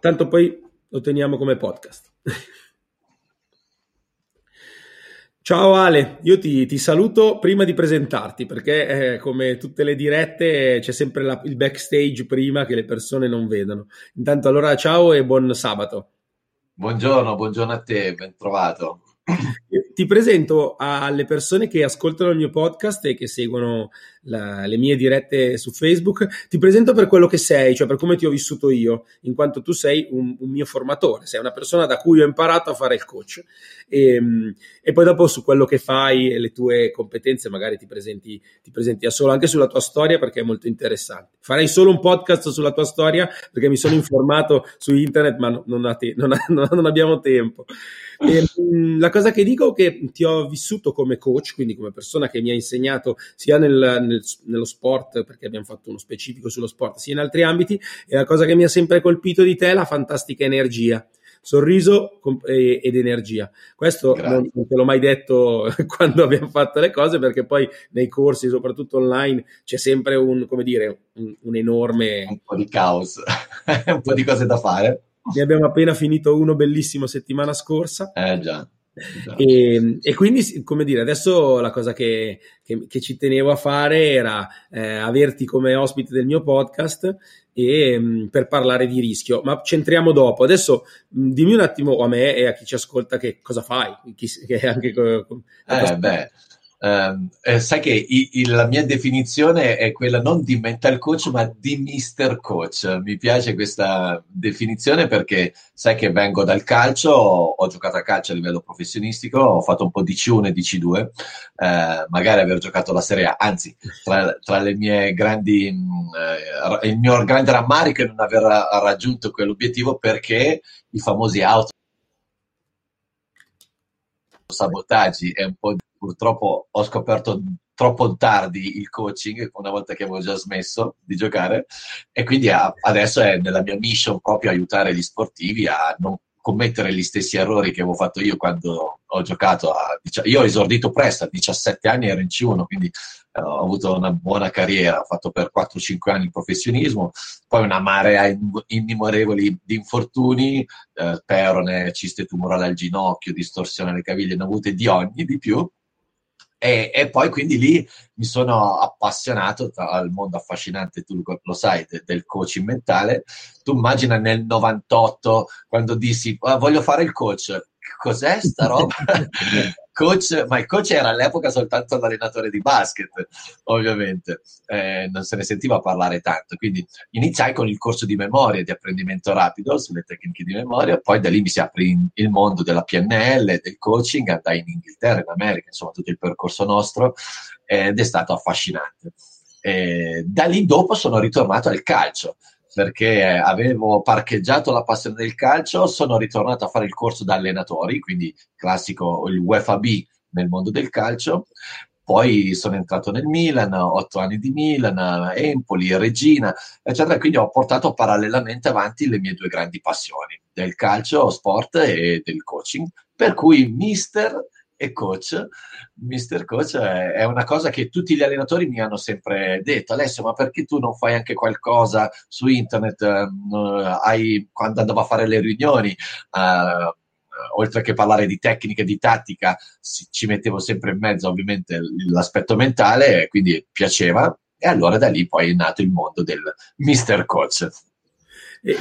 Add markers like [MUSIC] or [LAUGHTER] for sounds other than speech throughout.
Tanto poi lo teniamo come podcast. Ciao Ale, io ti, ti, saluto prima di presentarti perché eh, come tutte le dirette c'è sempre la, il backstage prima che le persone non vedono. Intanto allora ciao e buon sabato. Buongiorno, buongiorno a te, ben trovato. [LAUGHS] Ti presento alle persone che ascoltano il mio podcast e che seguono la, le mie dirette su Facebook. Ti presento per quello che sei, cioè per come ti ho vissuto io, in quanto tu sei un, un mio formatore, sei una persona da cui ho imparato a fare il coach. E, ehm, e poi dopo su quello che fai e le tue competenze, magari ti presenti, ti presenti da solo, anche sulla tua storia perché è molto interessante. Farei solo un podcast sulla tua storia perché mi sono informato su internet, ma non, te, non, [LAUGHS] non abbiamo tempo. E, ehm, la cosa che dico è che ti ho vissuto come coach, quindi come persona che mi ha insegnato sia nel, nel, nello sport, perché abbiamo fatto uno specifico sullo sport, sia in altri ambiti, e la cosa che mi ha sempre colpito di te è la fantastica energia sorriso ed energia. Questo non, non, te l'ho mai detto [LAUGHS] quando abbiamo fatto le cose, perché poi nei corsi, soprattutto online, c'è sempre un, come dire, un, un enorme... Un po' di caos, [LAUGHS] un po' di cose da fare. Ne abbiamo appena finito uno bellissimo settimana scorsa. Eh già. E, e, quindi, come dire, adesso la cosa che, che, che ci tenevo a fare era eh, averti come ospite del mio podcast e, mh, mm, per parlare di rischio, ma centriamo dopo. Adesso mh, mm, dimmi un attimo a me e a chi ci ascolta che cosa fai. Chi, che anche, eh, beh, eh, sai che i, il, la mia definizione è quella non di mental coach, ma di mister coach. Mi piace questa definizione perché sai che vengo dal calcio, ho, ho giocato a calcio a livello professionistico, ho fatto un po' di C1 e di C2, uh, magari aver giocato la Serie A, anzi, tra, tra le mie grandi, uh, il mio grande rammarico è non aver raggiunto quell'obiettivo perché i famosi auto sabotaggi e un po' purtroppo ho scoperto troppo tardi il coaching, una volta che avevo già smesso di giocare, e quindi adesso è nella mia mission proprio aiutare gli sportivi a non commettere gli stessi errori che avevo fatto io quando ho giocato a, io ho esordito presto, a 17 anni ero in C1, quindi eh, ho avuto una buona carriera, ho fatto per 4-5 anni il professionismo, poi una marea innumerevoli di infortuni, eh, perone, ciste tumorale al ginocchio, distorsione alle caviglie, ne ho avute di ogni di più, e, e, poi quindi lì mi sono appassionato al mondo affascinante, tu lo sai, de, del coaching mentale. Tu immagina nel 98 quando dissi ah, voglio fare il coach, cos'è sta roba? [LAUGHS] coach, ma il coach era all'epoca soltanto l'allenatore di basket, ovviamente, eh, non se ne sentiva parlare tanto. Quindi iniziai con il corso di memoria, di apprendimento rapido sulle tecniche di memoria, poi da lì mi si aprì il mondo della PNL, del coaching, andai in Inghilterra, in America, insomma tutto il percorso nostro ed è stato affascinante. E da lì dopo sono ritornato al calcio perché avevo parcheggiato la passione del calcio, sono ritornato a fare il corso da allenatori, quindi classico il UEFA B nel mondo del calcio. Poi sono entrato nel Milan, otto anni di Milan, Empoli, Regina, eccetera. Quindi ho portato parallelamente avanti le mie due grandi passioni, del calcio, sport e del coaching. Per cui mister e coach, mister coach è, una cosa che tutti gli allenatori mi hanno sempre detto, Alessio, ma perché tu non fai anche qualcosa su internet? Uh, hai, quando andavo a fare le riunioni, uh, oltre che parlare di tecnica e di tattica, si, ci mettevo sempre in mezzo ovviamente l'aspetto mentale, quindi piaceva. E allora da lì poi è nato il mondo del mister coach. E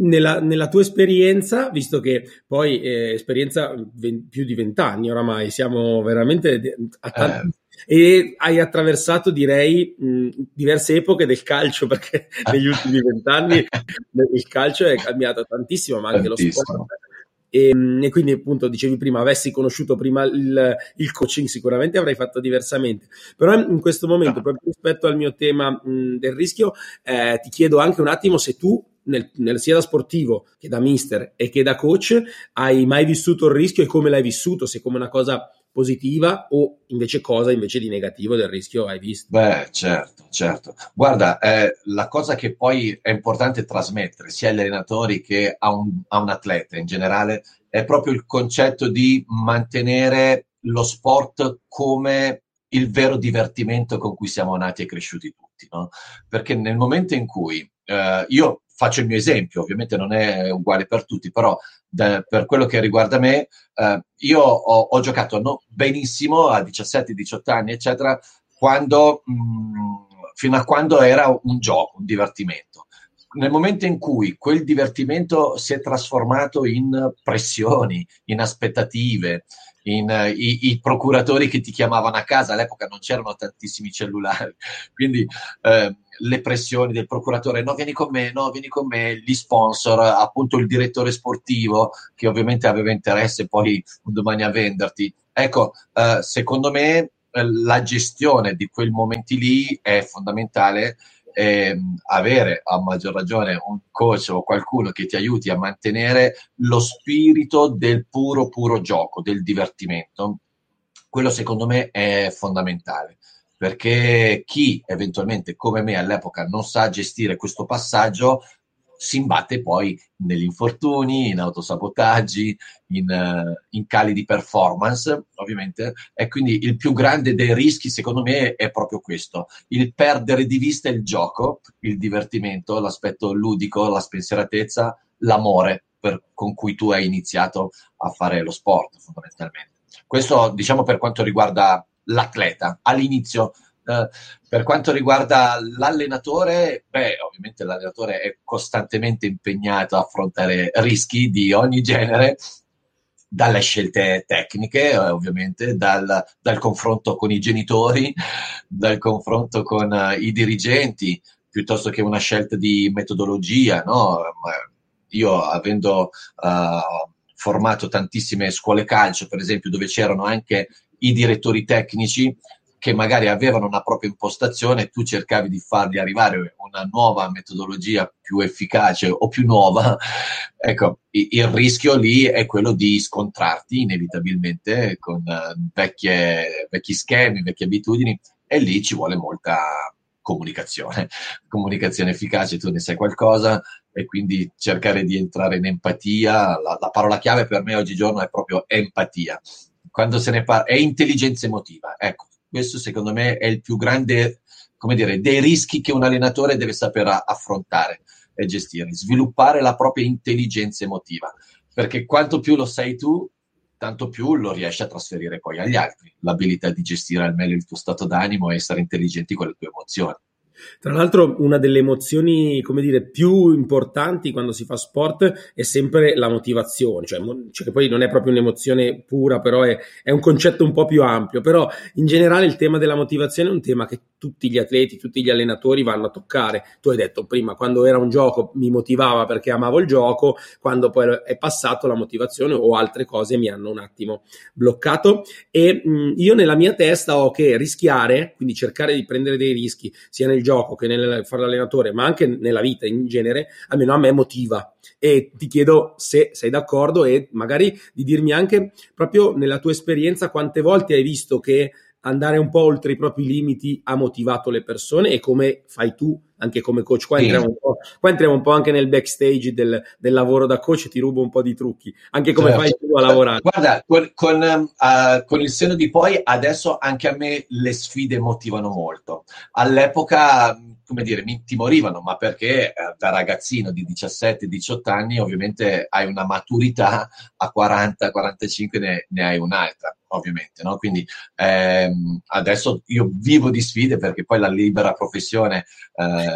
nella, nella, tua esperienza, visto che poi eh, esperienza ven- più di vent'anni oramai, siamo veramente a tanti, eh. E hai attraversato, direi, mh, diverse epoche del calcio, [LAUGHS] perché negli ultimi vent'anni [LAUGHS] il calcio è cambiato tantissimo, ma anche tantissimo. lo sport. E, e, quindi, appunto, dicevi prima, avessi conosciuto prima il, il, coaching, sicuramente avrei fatto diversamente. Però in questo momento, proprio rispetto al mio tema mh, del rischio, eh, ti chiedo anche un attimo se tu nel, nel, sia da sportivo che da mister e che da coach, hai mai vissuto il rischio e come l'hai vissuto? Se come una cosa positiva o invece cosa invece di negativo del rischio hai visto? Beh, certo, certo. Guarda, eh, la cosa che poi è importante trasmettere sia agli allenatori che a un, a un atleta in generale è proprio il concetto di mantenere lo sport come il vero divertimento con cui siamo nati e cresciuti tutti, no? Perché nel momento in cui eh, io faccio il mio esempio, ovviamente non è uguale per tutti, però da, per quello che riguarda me, eh, io ho, ho giocato no, benissimo a 17-18 anni, eccetera, quando, mh, mm, fino a quando era un gioco, un divertimento. Nel momento in cui quel divertimento si è trasformato in pressioni, in aspettative, in, uh, i, i, procuratori che ti chiamavano a casa, all'epoca non c'erano tantissimi cellulari, [LAUGHS] quindi uh, le pressioni del procuratore, no vieni con me, no vieni con me, gli sponsor, appunto il direttore sportivo che ovviamente aveva interesse poi domani a venderti. Ecco, uh, secondo me la gestione di quei momenti lì è fondamentale eh, avere a maggior ragione un coach o qualcuno che ti aiuti a mantenere lo spirito del puro, puro gioco, del divertimento, quello secondo me è fondamentale. Perché chi eventualmente come me all'epoca non sa gestire questo passaggio si imbatte poi negli infortuni, in autosabotaggi, in, uh, in, cali di performance, ovviamente. E quindi il più grande dei rischi, secondo me, è proprio questo: il perdere di vista il gioco, il divertimento, l'aspetto ludico, la spensieratezza, l'amore per, con cui tu hai iniziato a fare lo sport, fondamentalmente. Questo, diciamo, per quanto riguarda l'atleta. All'inizio Uh, per quanto riguarda l'allenatore, beh, ovviamente l'allenatore è costantemente impegnato a affrontare rischi di ogni genere, dalle scelte tecniche, eh, ovviamente, dal, dal, confronto con i genitori, dal confronto con uh, i dirigenti, piuttosto che una scelta di metodologia. No? Io, avendo uh, formato tantissime scuole calcio, per esempio, dove c'erano anche i direttori tecnici, che magari avevano una propria impostazione, tu cercavi di fargli arrivare una nuova metodologia più efficace o più nuova, [LAUGHS] ecco, il rischio lì è quello di scontrarti inevitabilmente con eh, vecchie, vecchi schemi, vecchie abitudini e lì ci vuole molta comunicazione, [LAUGHS] comunicazione efficace, tu ne sai qualcosa e quindi cercare di entrare in empatia, la, la parola chiave per me oggigiorno è proprio empatia. Quando se ne parla, è intelligenza emotiva, ecco, questo secondo me è il più grande, come dire, dei rischi che un allenatore deve saper affrontare e gestire, sviluppare la propria intelligenza emotiva, perché quanto più lo sai tu, tanto più lo riesci a trasferire poi agli altri, l'abilità di gestire al meglio il tuo stato d'animo e essere intelligenti con le tue emozioni. Tra l'altro, una delle emozioni, come dire, più importanti quando si fa sport è sempre la motivazione, cioè, cioè che poi non è proprio un'emozione pura, però è, è, un concetto un po' più ampio. Però in generale il tema della motivazione è un tema che tutti gli atleti, tutti gli allenatori vanno a toccare. Tu hai detto prima, quando era un gioco mi motivava perché amavo il gioco, quando poi è passato la motivazione o altre cose mi hanno un attimo bloccato. E mh, io nella mia testa ho che rischiare, quindi cercare di prendere dei rischi, sia nel gioco che nel fare l'allenatore, ma anche nella vita in genere, almeno a me motiva. E ti chiedo se sei d'accordo e magari di dirmi anche proprio nella tua esperienza quante volte hai visto che andare un po' oltre i propri limiti ha motivato le persone e come fai tu anche come coach. Qua, sì. entriamo, un po', qua entriamo un po' anche nel backstage del, del, lavoro da coach, ti rubo un po' di trucchi, anche come certo. fai tu a lavorare. Guarda, con, con, uh, con, il seno di poi adesso anche a me le sfide motivano molto. All'epoca come dire, mi intimorivano, ma perché eh, da ragazzino di 17-18 anni ovviamente hai una maturità, a 40-45 ne, ne, hai un'altra, ovviamente, no? Quindi ehm, adesso io vivo di sfide perché poi la libera professione eh,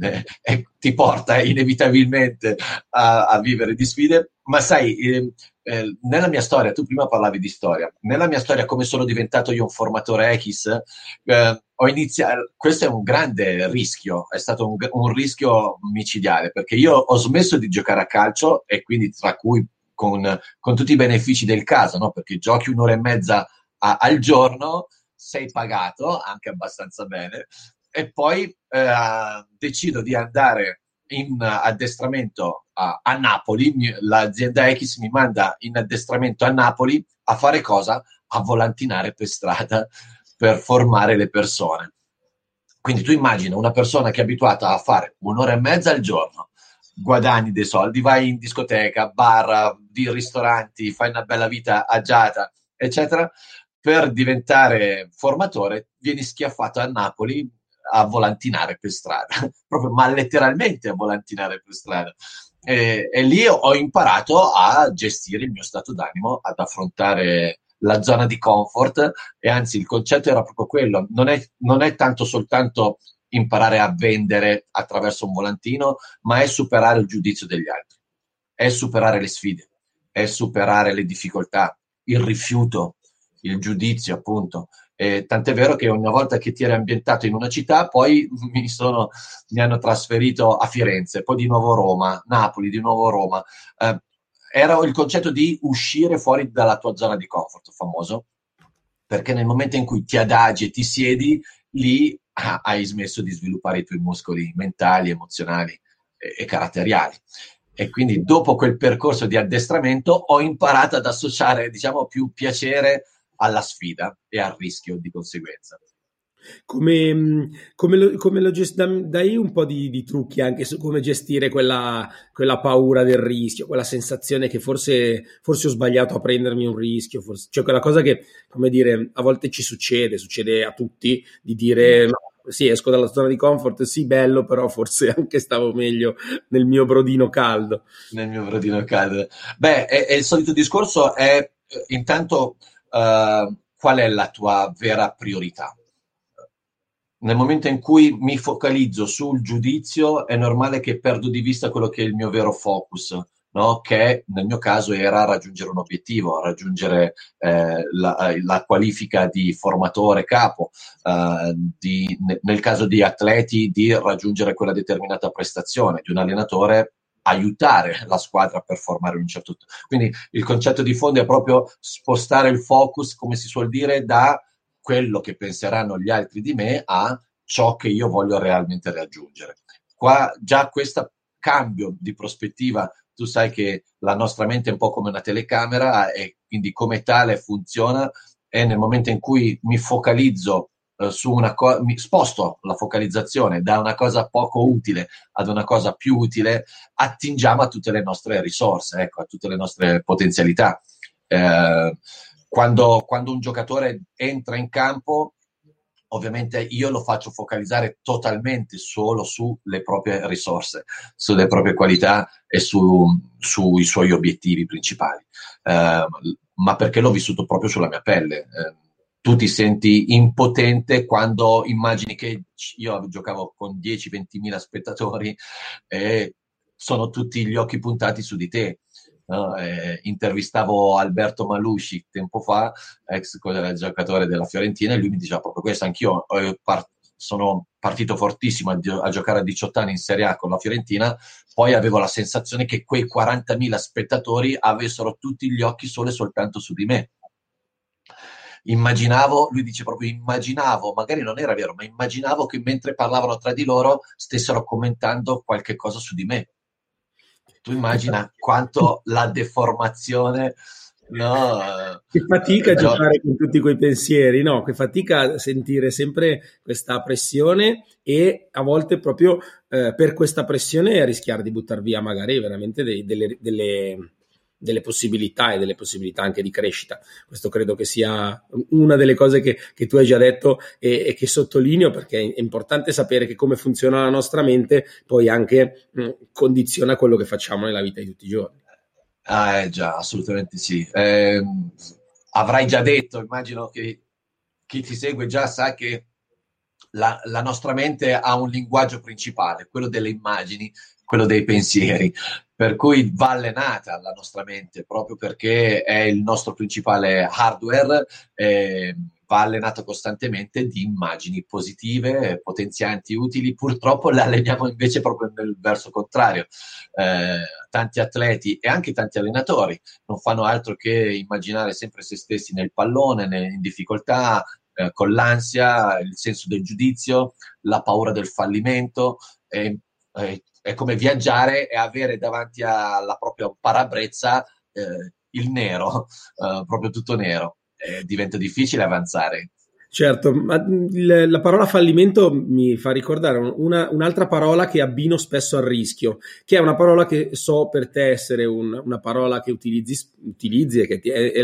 eh, ti porta inevitabilmente a, a, vivere di sfide, ma sai, eh, eh, nella mia storia, tu prima parlavi di storia, nella mia storia come sono diventato io un formatore X, eh, ho iniziato, questo è un grande rischio, è stato un, un, rischio micidiale, perché io ho smesso di giocare a calcio e quindi tra cui con, con tutti i benefici del caso, no? perché giochi un'ora e mezza a, al giorno, sei pagato anche abbastanza bene, e poi eh, decido di andare in addestramento a, a, Napoli, l'azienda X mi manda in addestramento a Napoli a fare cosa? A volantinare per strada per formare le persone. Quindi tu immagina una persona che è abituata a fare un'ora e mezza al giorno, guadagni dei soldi, vai in discoteca, bar, di ristoranti, fai una bella vita agiata, eccetera, per diventare formatore vieni schiaffato a Napoli a volantinare per strada, [LAUGHS] proprio ma letteralmente a volantinare per strada. E, e, lì ho imparato a gestire il mio stato d'animo, ad affrontare la zona di comfort e anzi il concetto era proprio quello, non è, non è tanto soltanto imparare a vendere attraverso un volantino, ma è superare il giudizio degli altri, è superare le sfide, è superare le difficoltà, il rifiuto, il giudizio appunto. Eh, tant'è vero che una volta che ti eri ambientato in una città, poi [LAUGHS] mi, sono, mi hanno trasferito a Firenze, poi di nuovo Roma, Napoli, di nuovo Roma. Eh, era il concetto di uscire fuori dalla tua zona di comfort, famoso, perché nel momento in cui ti adagi e ti siedi, lì ah, hai smesso di sviluppare i tuoi muscoli mentali, emozionali e, e caratteriali. E quindi dopo quel percorso di addestramento ho imparato ad associare, diciamo, più piacere alla sfida e al rischio di conseguenza. Come, come, lo, come lo gest- dai un po' di, di, trucchi anche su come gestire quella, quella, paura del rischio, quella sensazione che forse, forse, ho sbagliato a prendermi un rischio, forse, cioè quella cosa che, come dire, a volte ci succede, succede a tutti, di dire no, sì, esco dalla zona di comfort, sì, bello, però forse anche stavo meglio nel mio brodino caldo. Nel mio brodino caldo. Beh, è, è il solito discorso è eh, intanto uh, qual è la tua vera priorità? Nel momento in cui mi focalizzo sul giudizio, è normale che perdo di vista quello che è il mio vero focus, no? che nel mio caso era raggiungere un obiettivo, raggiungere eh, la, la, qualifica di formatore capo, eh, di, nel caso di atleti di raggiungere quella determinata prestazione, di un allenatore aiutare la squadra a performare un certo... Quindi il concetto di fondo è proprio spostare il focus, come si suol dire, da quello che penseranno gli altri di me a ciò che io voglio realmente raggiungere. Qua già questo cambio di prospettiva, tu sai che la nostra mente è un po' come una telecamera e quindi come tale funziona e nel momento in cui mi focalizzo su una cosa, mi sposto la focalizzazione da una cosa poco utile ad una cosa più utile, attingiamo a tutte le nostre risorse, ecco, a tutte le nostre potenzialità. Eh, quando, quando un giocatore entra in campo, ovviamente io lo faccio focalizzare totalmente solo sulle proprie risorse, sulle proprie qualità e su, sui suoi obiettivi principali, eh, ma perché l'ho vissuto proprio sulla mia pelle. Eh, tu ti senti impotente quando immagini che io giocavo con 10-20 mila spettatori e sono tutti gli occhi puntati su di te. No? Eh, intervistavo Alberto Malusci tempo fa, ex giocatore della Fiorentina, e lui mi diceva proprio questo, anch'io par- sono partito fortissimo a, a, giocare a 18 anni in Serie A con la Fiorentina, poi avevo la sensazione che quei 40.000 spettatori avessero tutti gli occhi solo e soltanto su di me immaginavo, lui dice proprio immaginavo, magari non era vero, ma immaginavo che mentre parlavano tra di loro stessero commentando qualche cosa su di me. Tu immagina quanto la deformazione... No, che fatica a giocare con tutti quei pensieri, no? Che fatica sentire sempre questa pressione e a volte proprio eh, per questa pressione rischiare di buttare via magari veramente dei, delle, delle delle possibilità e delle possibilità anche di crescita. Questo credo che sia una delle cose che, che tu hai già detto e, e, che sottolineo perché è importante sapere che come funziona la nostra mente poi anche mh, condiziona quello che facciamo nella vita di tutti i giorni. Ah, eh, già, assolutamente sì. Eh, avrai già detto, immagino che chi ti segue già sa che la, la, nostra mente ha un linguaggio principale, quello delle immagini, quello dei pensieri per cui va allenata la nostra mente proprio perché è il nostro principale hardware. Eh, va allenata costantemente di immagini positive, potenzianti, utili. Purtroppo le alleniamo invece proprio nel verso contrario. Eh, tanti atleti e anche tanti allenatori non fanno altro che immaginare sempre se stessi nel pallone, in difficoltà, eh, con l'ansia, il senso del giudizio, la paura del fallimento. E, è come viaggiare e avere davanti alla propria parabrezza eh, il nero, [LAUGHS] eh, proprio tutto nero. diventa difficile avanzare. Certo, ma la parola fallimento mi fa ricordare una, un'altra parola che abbino spesso al rischio, che è una parola che so per te essere un, una parola che utilizzi, utilizzi e che ti, è, è,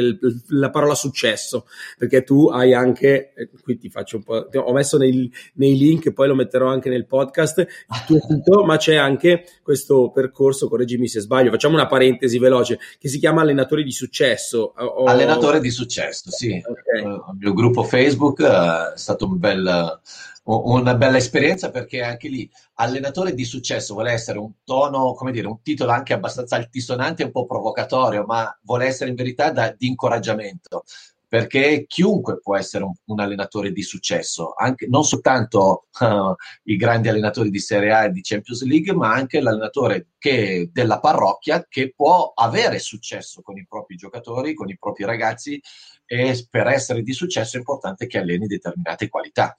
la parola successo, perché tu hai anche, eh, qui ti faccio un po', ho messo nei, nei link, poi lo metterò anche nel podcast, il tuo sito, ma c'è anche questo percorso, correggimi se sbaglio, facciamo una parentesi veloce, che si chiama Allenatori di Successo. O... Allenatore di Successo, sì. Okay. Uh, il mio gruppo Facebook è stato un bel, una bella esperienza perché anche lì allenatore di successo vuole essere un tono, come dire, un titolo anche abbastanza altisonante un po' provocatorio, ma vuole essere in verità da, di incoraggiamento perché chiunque può essere un, un allenatore di successo, anche, non soltanto uh, [LAUGHS] i grandi allenatori di Serie A e di Champions League, ma anche l'allenatore che, della parrocchia che può avere successo con i propri giocatori, con i propri ragazzi e per essere di successo è importante che alleni determinate qualità,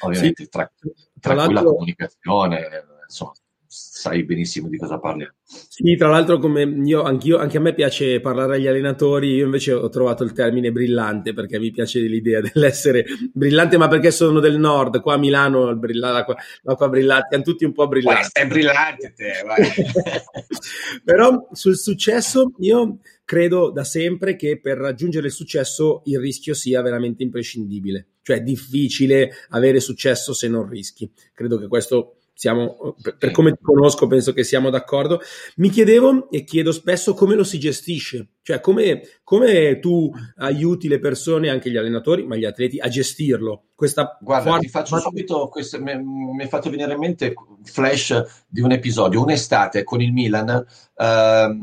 ovviamente sì. tra, tra cui la comunicazione, insomma sai benissimo di cosa parliamo. Sì, tra l'altro, come io, anche a me piace parlare agli allenatori, io invece ho trovato il termine brillante perché mi piace l'idea [LAUGHS] dell'essere brillante, ma perché sono del nord, qua a Milano l'acqua, l'acqua brillante, siamo tutti un po' brillanti. Sei brillante te, [LAUGHS] Però sul successo io credo da sempre che per raggiungere il successo il rischio sia veramente imprescindibile, cioè è difficile avere successo se non rischi. Credo che questo siamo, per come ti conosco penso che siamo d'accordo. Mi chiedevo e chiedo spesso come lo si gestisce, cioè come, come tu aiuti le persone, anche gli allenatori, ma gli atleti, a gestirlo. Questa Guarda, forza... ti faccio subito, questo, mi, mi è fatto venire in mente flash di un episodio, un'estate con il Milan, ehm,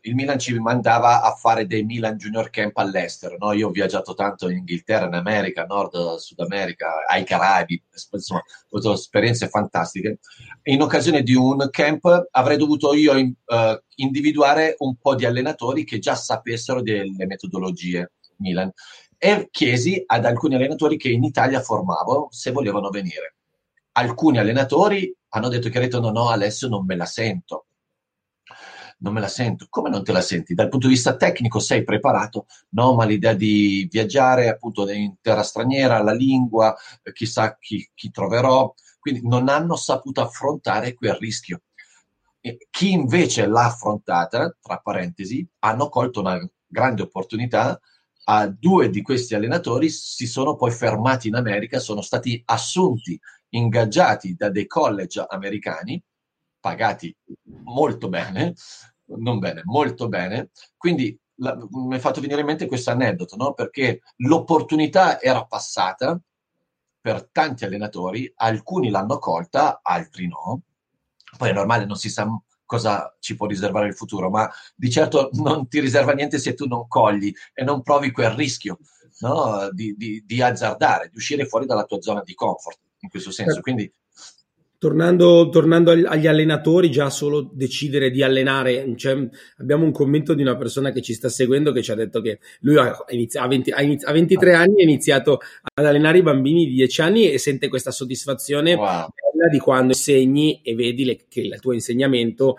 il Milan ci mandava a fare dei Milan Junior Camp all'estero, no? io ho viaggiato tanto in Inghilterra, in America, Nord, Sud America, ai Caraibi, insomma, ho avuto esperienze fantastiche. In occasione di un camp avrei dovuto io in, uh, individuare un po' di allenatori che già sapessero delle metodologie Milan e chiesi ad alcuni allenatori che in Italia formavo se volevano venire. Alcuni allenatori hanno detto detto no, no, Alessio non me la sento. Non me la sento. Come non te la senti? Dal punto di vista tecnico sei preparato? No, ma l'idea di viaggiare appunto in terra straniera, la lingua, chissà chi, chi troverò. Quindi non hanno saputo affrontare quel rischio. Chi invece l'ha affrontata, tra parentesi, hanno colto una grande opportunità. A due di questi allenatori si sono poi fermati in America, sono stati assunti, ingaggiati da dei college americani, pagati molto bene, non bene, molto bene. Quindi la, mi è fatto venire in mente questo aneddoto, no? perché l'opportunità era passata per tanti allenatori, alcuni l'hanno colta, altri no poi è normale, non si sa cosa ci può riservare il futuro, ma di certo non ti riserva niente se tu non cogli e non provi quel rischio no? di, di, di, azzardare, di uscire fuori dalla tua zona di comfort, in questo senso. Certo. Quindi Tornando, tornando, agli allenatori, già solo decidere di allenare, cioè, abbiamo un commento di una persona che ci sta seguendo che ci ha detto che lui ha, inizi- ha, 20, ha, inizi- ha 23 anni ha iniziato ad allenare i bambini di 10 anni e sente questa soddisfazione wow. di quando insegni e vedi le, che il tuo insegnamento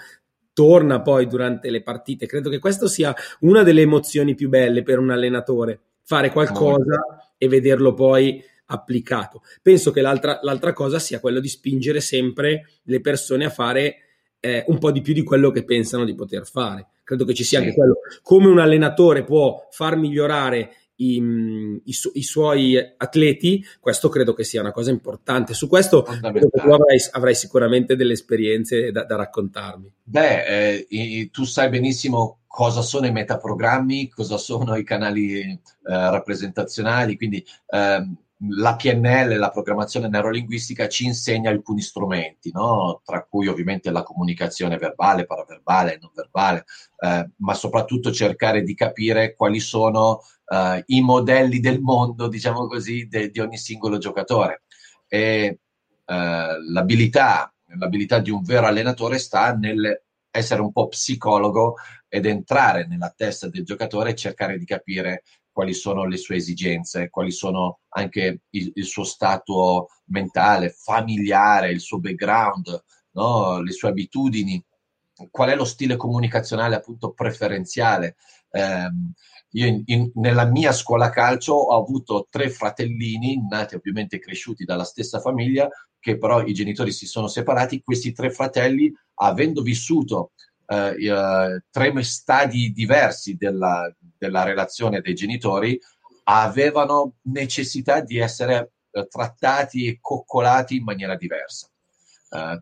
torna poi durante le partite. Credo che questa sia una delle emozioni più belle per un allenatore, fare qualcosa oh. e vederlo poi applicato. Penso che l'altra, l'altra cosa sia quello di spingere sempre le persone a fare eh, un po' di più di quello che pensano di poter fare. Credo che ci sia sì. anche quello. Come un allenatore può far migliorare i, i, su, i, suoi atleti, questo credo che sia una cosa importante. Su questo tu avrai, avrai, sicuramente delle esperienze da, da raccontarmi. Beh, eh, tu sai benissimo cosa sono i metaprogrammi, cosa sono i canali eh, rappresentazionali, quindi eh, la PNL, la programmazione neurolinguistica, ci insegna alcuni strumenti, no? tra cui ovviamente la comunicazione verbale, paraverbale, non verbale, eh, ma soprattutto cercare di capire quali sono eh, i modelli del mondo, diciamo così, de- di ogni singolo giocatore. E eh, l'abilità, l'abilità di un vero allenatore sta nell'essere un po' psicologo ed entrare nella testa del giocatore e cercare di capire quali sono le sue esigenze, quali sono anche il, il suo stato mentale, familiare, il suo background, no? le sue abitudini, qual è lo stile comunicazionale appunto preferenziale. Eh, io in, in, nella mia scuola calcio ho avuto tre fratellini, nati ovviamente cresciuti dalla stessa famiglia, che però i genitori si sono separati. Questi tre fratelli, avendo vissuto eh, eh, tre stadi diversi della, della relazione dei genitori, avevano necessità di essere eh, trattati e coccolati in maniera diversa. Uh,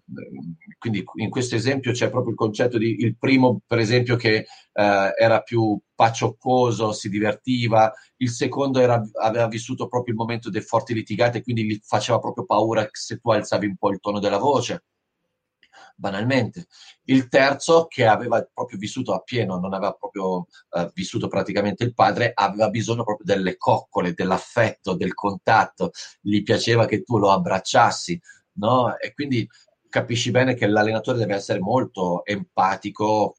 quindi in questo esempio c'è proprio il concetto di il primo, per esempio, che uh, era più pacioccoso, si divertiva, il secondo era, aveva vissuto proprio il momento delle forti litigate, quindi gli faceva proprio paura se tu alzavi un po' il tono della voce banalmente. Il terzo, che aveva proprio vissuto appieno, non aveva proprio uh, vissuto praticamente il padre, aveva bisogno proprio delle coccole, dell'affetto, del contatto, gli piaceva che tu lo abbracciassi, no? E quindi capisci bene che l'allenatore deve essere molto empatico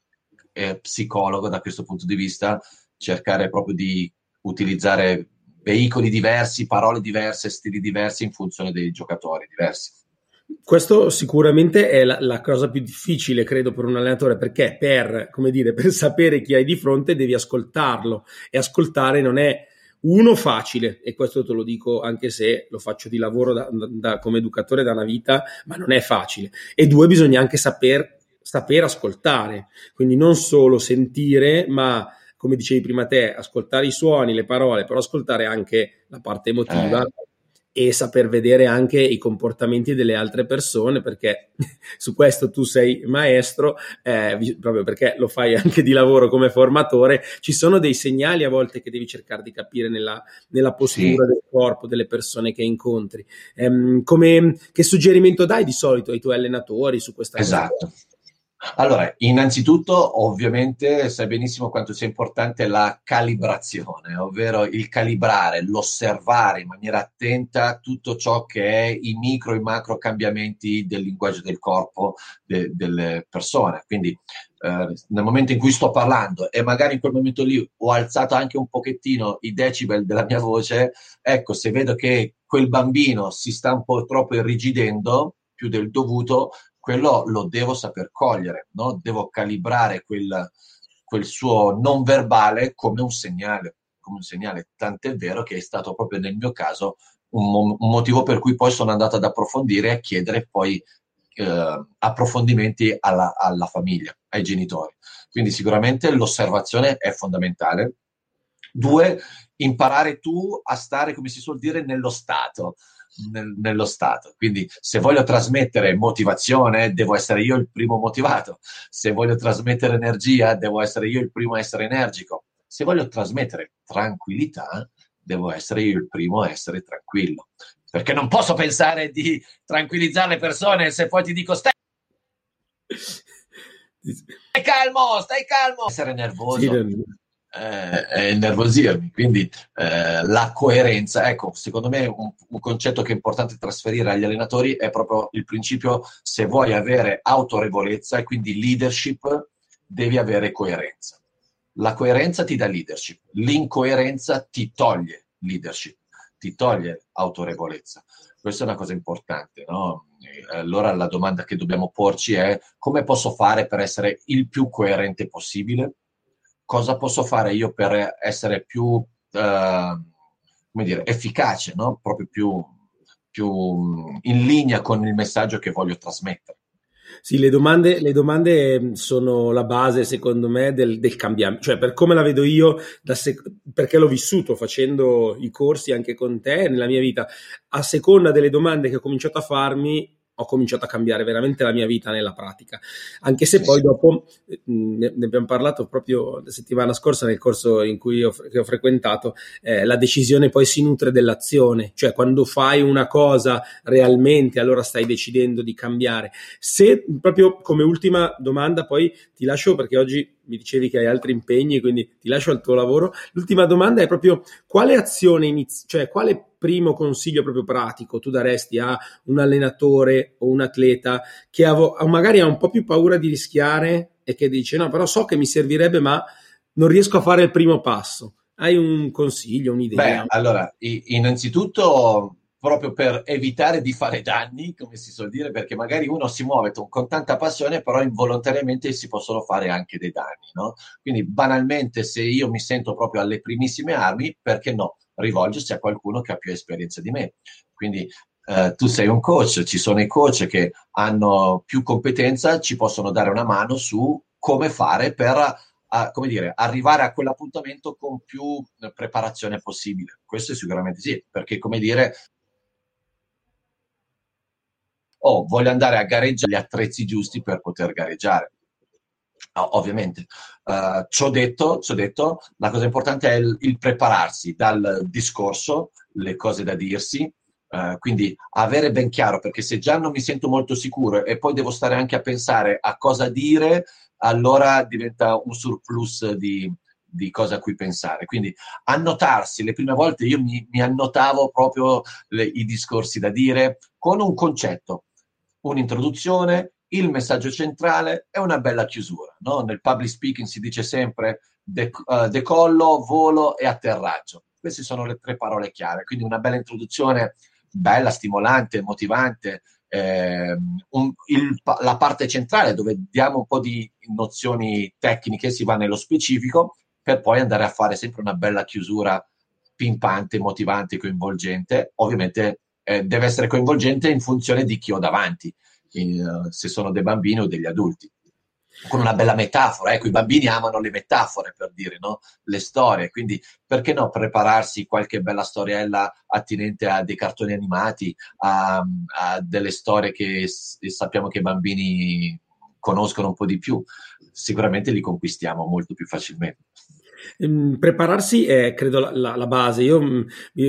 e psicologo da questo punto di vista, cercare proprio di utilizzare veicoli diversi, parole diverse, stili diversi in funzione dei giocatori diversi. Questo sicuramente è la, la, cosa più difficile, credo, per un allenatore, perché per, dire, [LAUGHS] per sapere chi hai di fronte devi ascoltarlo e ascoltare non è uno facile, e questo te lo dico anche se lo faccio di lavoro da, da, come educatore da una vita, ma non è facile. E due, bisogna anche saper, saper ascoltare, quindi non solo sentire, ma come dicevi prima te, ascoltare i suoni, le parole, però ascoltare anche la parte emotiva. Eh e saper vedere anche i comportamenti delle altre persone, perché [LAUGHS] su questo tu sei maestro, eh, proprio perché lo fai [LAUGHS] anche di lavoro come formatore, ci sono dei segnali a volte che devi cercare di capire nella, nella postura sì. del corpo delle persone che incontri. Ehm, come, che suggerimento dai di solito ai tuoi allenatori su questa esatto. cosa? Allora, innanzitutto, ovviamente, sai benissimo quanto sia importante la calibrazione, ovvero il calibrare, l'osservare in maniera attenta tutto ciò che è i micro e i macro cambiamenti del linguaggio del corpo de- delle persone. Quindi, eh, nel momento in cui sto parlando e magari in quel momento lì ho alzato anche un pochettino i decibel della mia voce, ecco, se vedo che quel bambino si sta un po' troppo irrigidendo, più del dovuto, quello lo devo saper cogliere, no? devo calibrare quel, quel suo non verbale come un segnale, come un segnale. Tant'è vero che è stato proprio nel mio caso un, un motivo per cui poi sono andato ad approfondire e a chiedere poi eh, approfondimenti alla, alla famiglia, ai genitori. Quindi sicuramente l'osservazione è fondamentale. Due, imparare tu a stare, come si suol dire, nello stato nel, nello Stato. Quindi se voglio trasmettere motivazione, devo essere io il primo motivato. Se voglio trasmettere energia, devo essere io il primo a essere energico. Se voglio trasmettere tranquillità, devo essere io il primo a essere tranquillo. Perché non posso pensare di tranquillizzare le persone se poi ti dico stai stai [LAUGHS] calmo, stai calmo. Essere nervoso. Sì, eh, innervosirmi. Quindi eh, la coerenza, ecco, secondo me un, un, concetto che è importante trasferire agli allenatori è proprio il principio se vuoi avere autorevolezza e quindi leadership, devi avere coerenza. La coerenza ti dà leadership, l'incoerenza ti toglie leadership, ti toglie autorevolezza. Questa è una cosa importante, no? Allora la domanda che dobbiamo porci è come posso fare per essere il più coerente possibile? Cosa posso fare io per essere più, eh, dire, efficace, no? proprio più, più in linea con il messaggio che voglio trasmettere. Sì, le domande, le domande, mm, sono la base, secondo me, del, del cambiamento. Cioè, per come la vedo io, sec- perché l'ho vissuto facendo i corsi anche con te nella mia vita, a seconda delle domande che ho cominciato a farmi, ho cominciato a cambiare veramente la mia vita nella pratica. Anche se poi dopo, ne, ne abbiamo parlato proprio la settimana scorsa nel corso in cui ho, ho frequentato, eh, la decisione poi si nutre dell'azione, cioè quando fai una cosa realmente allora stai decidendo di cambiare. Se proprio come ultima domanda poi ti lascio perché oggi mi dicevi che hai altri impegni, quindi ti lascio al tuo lavoro. L'ultima domanda è proprio quale azione inizi, cioè quale primo consiglio proprio pratico tu daresti a un allenatore o un atleta che avo, magari ha un po' più paura di rischiare e che dice no, però so che mi servirebbe, ma non riesco a fare il primo passo. Hai un consiglio, un'idea? Beh, allora, innanzitutto proprio per evitare di fare danni, come si suol dire, perché magari uno si muove con tanta passione, però involontariamente si possono fare anche dei danni, no? Quindi banalmente se io mi sento proprio alle primissime armi, perché no? Rivolgersi a qualcuno che ha più esperienza di me. Quindi eh, tu sei un coach, ci sono i coach che hanno più competenza, ci possono dare una mano su come fare per a, come dire, arrivare a quell'appuntamento con più preparazione possibile. Questo sicuramente sì, perché come dire, oh, voglio andare a gareggiare gli attrezzi giusti per poter gareggiare. Ovviamente, uh, ciò, detto, detto, la cosa importante è il, il, prepararsi dal discorso, le cose da dirsi, uh, quindi avere ben chiaro, perché se già non mi sento molto sicuro e poi devo stare anche a pensare a cosa dire, allora diventa un surplus di, di cose a cui pensare. Quindi annotarsi, le prime volte io mi, mi annotavo proprio le, i discorsi da dire con un concetto un'introduzione, il messaggio centrale e una bella chiusura. No? Nel public speaking si dice sempre dec- uh, decollo, volo e atterraggio. Queste sono le tre parole chiave, quindi una bella introduzione, bella, stimolante, motivante, eh, un, il, la parte centrale dove diamo un po' di nozioni tecniche, si va nello specifico, per poi andare a fare sempre una bella chiusura pimpante, motivante, coinvolgente. Ovviamente eh, deve essere coinvolgente in funzione di chi ho davanti, in, se sono dei bambini o degli adulti. Con una bella metafora, ecco, i bambini amano le metafore per dire, no? le storie, quindi perché no prepararsi qualche bella storiella attinente a dei cartoni animati, a, a delle storie che sappiamo che i bambini conoscono un po' di più, sicuramente li conquistiamo molto più facilmente. Ehm, prepararsi è, credo, la, la, base. Io mm,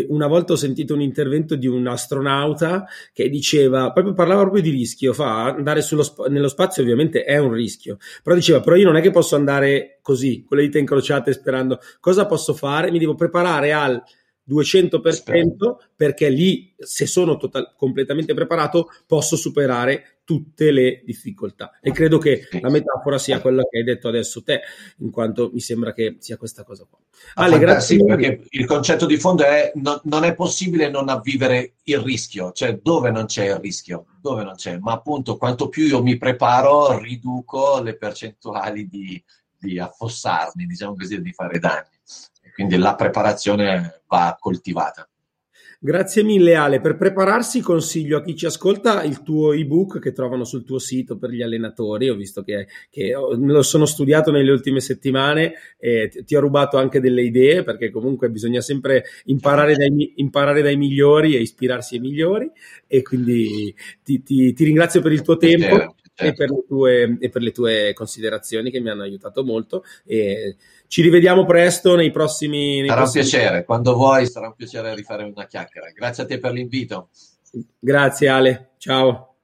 una volta ho sentito un intervento di un astronauta che diceva, proprio parlava proprio di rischio, fa andare sp- nello spazio ovviamente è un rischio, però diceva, però io non è che posso andare così, con le dita incrociate sperando, cosa posso fare? Mi devo preparare al 200% perché lì se sono total- completamente preparato posso superare tutte le difficoltà. E credo che la metafora sia quella che hai detto adesso te in quanto mi sembra che sia questa cosa qua. Ale, grazie sì, perché il concetto di fondo è no, non è possibile non avvivere il rischio cioè dove non c'è il rischio? Dove non c'è? Ma appunto quanto più io mi preparo riduco le percentuali di, di affossarmi diciamo così di fare danni quindi la preparazione va coltivata. Grazie mille Ale, per prepararsi consiglio a chi ci ascolta il tuo ebook che trovano sul tuo sito per gli allenatori, ho visto che, che lo sono studiato nelle ultime settimane e ti ho rubato anche delle idee perché comunque bisogna sempre imparare dai, imparare dai migliori e ispirarsi ai migliori. E quindi ti, ti, ti ringrazio per il tuo tempo certo. e, per tue, e, per le tue, considerazioni che mi hanno aiutato molto. E ci rivediamo presto nei prossimi. Nei sarà prossimi un piacere, quando vuoi sarà un piacere rifare una chiacchiera. Grazie a te per l'invito. Grazie Ale, ciao.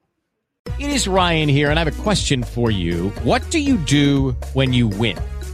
It is Ryan here and I have a question for you. What do you do when you win?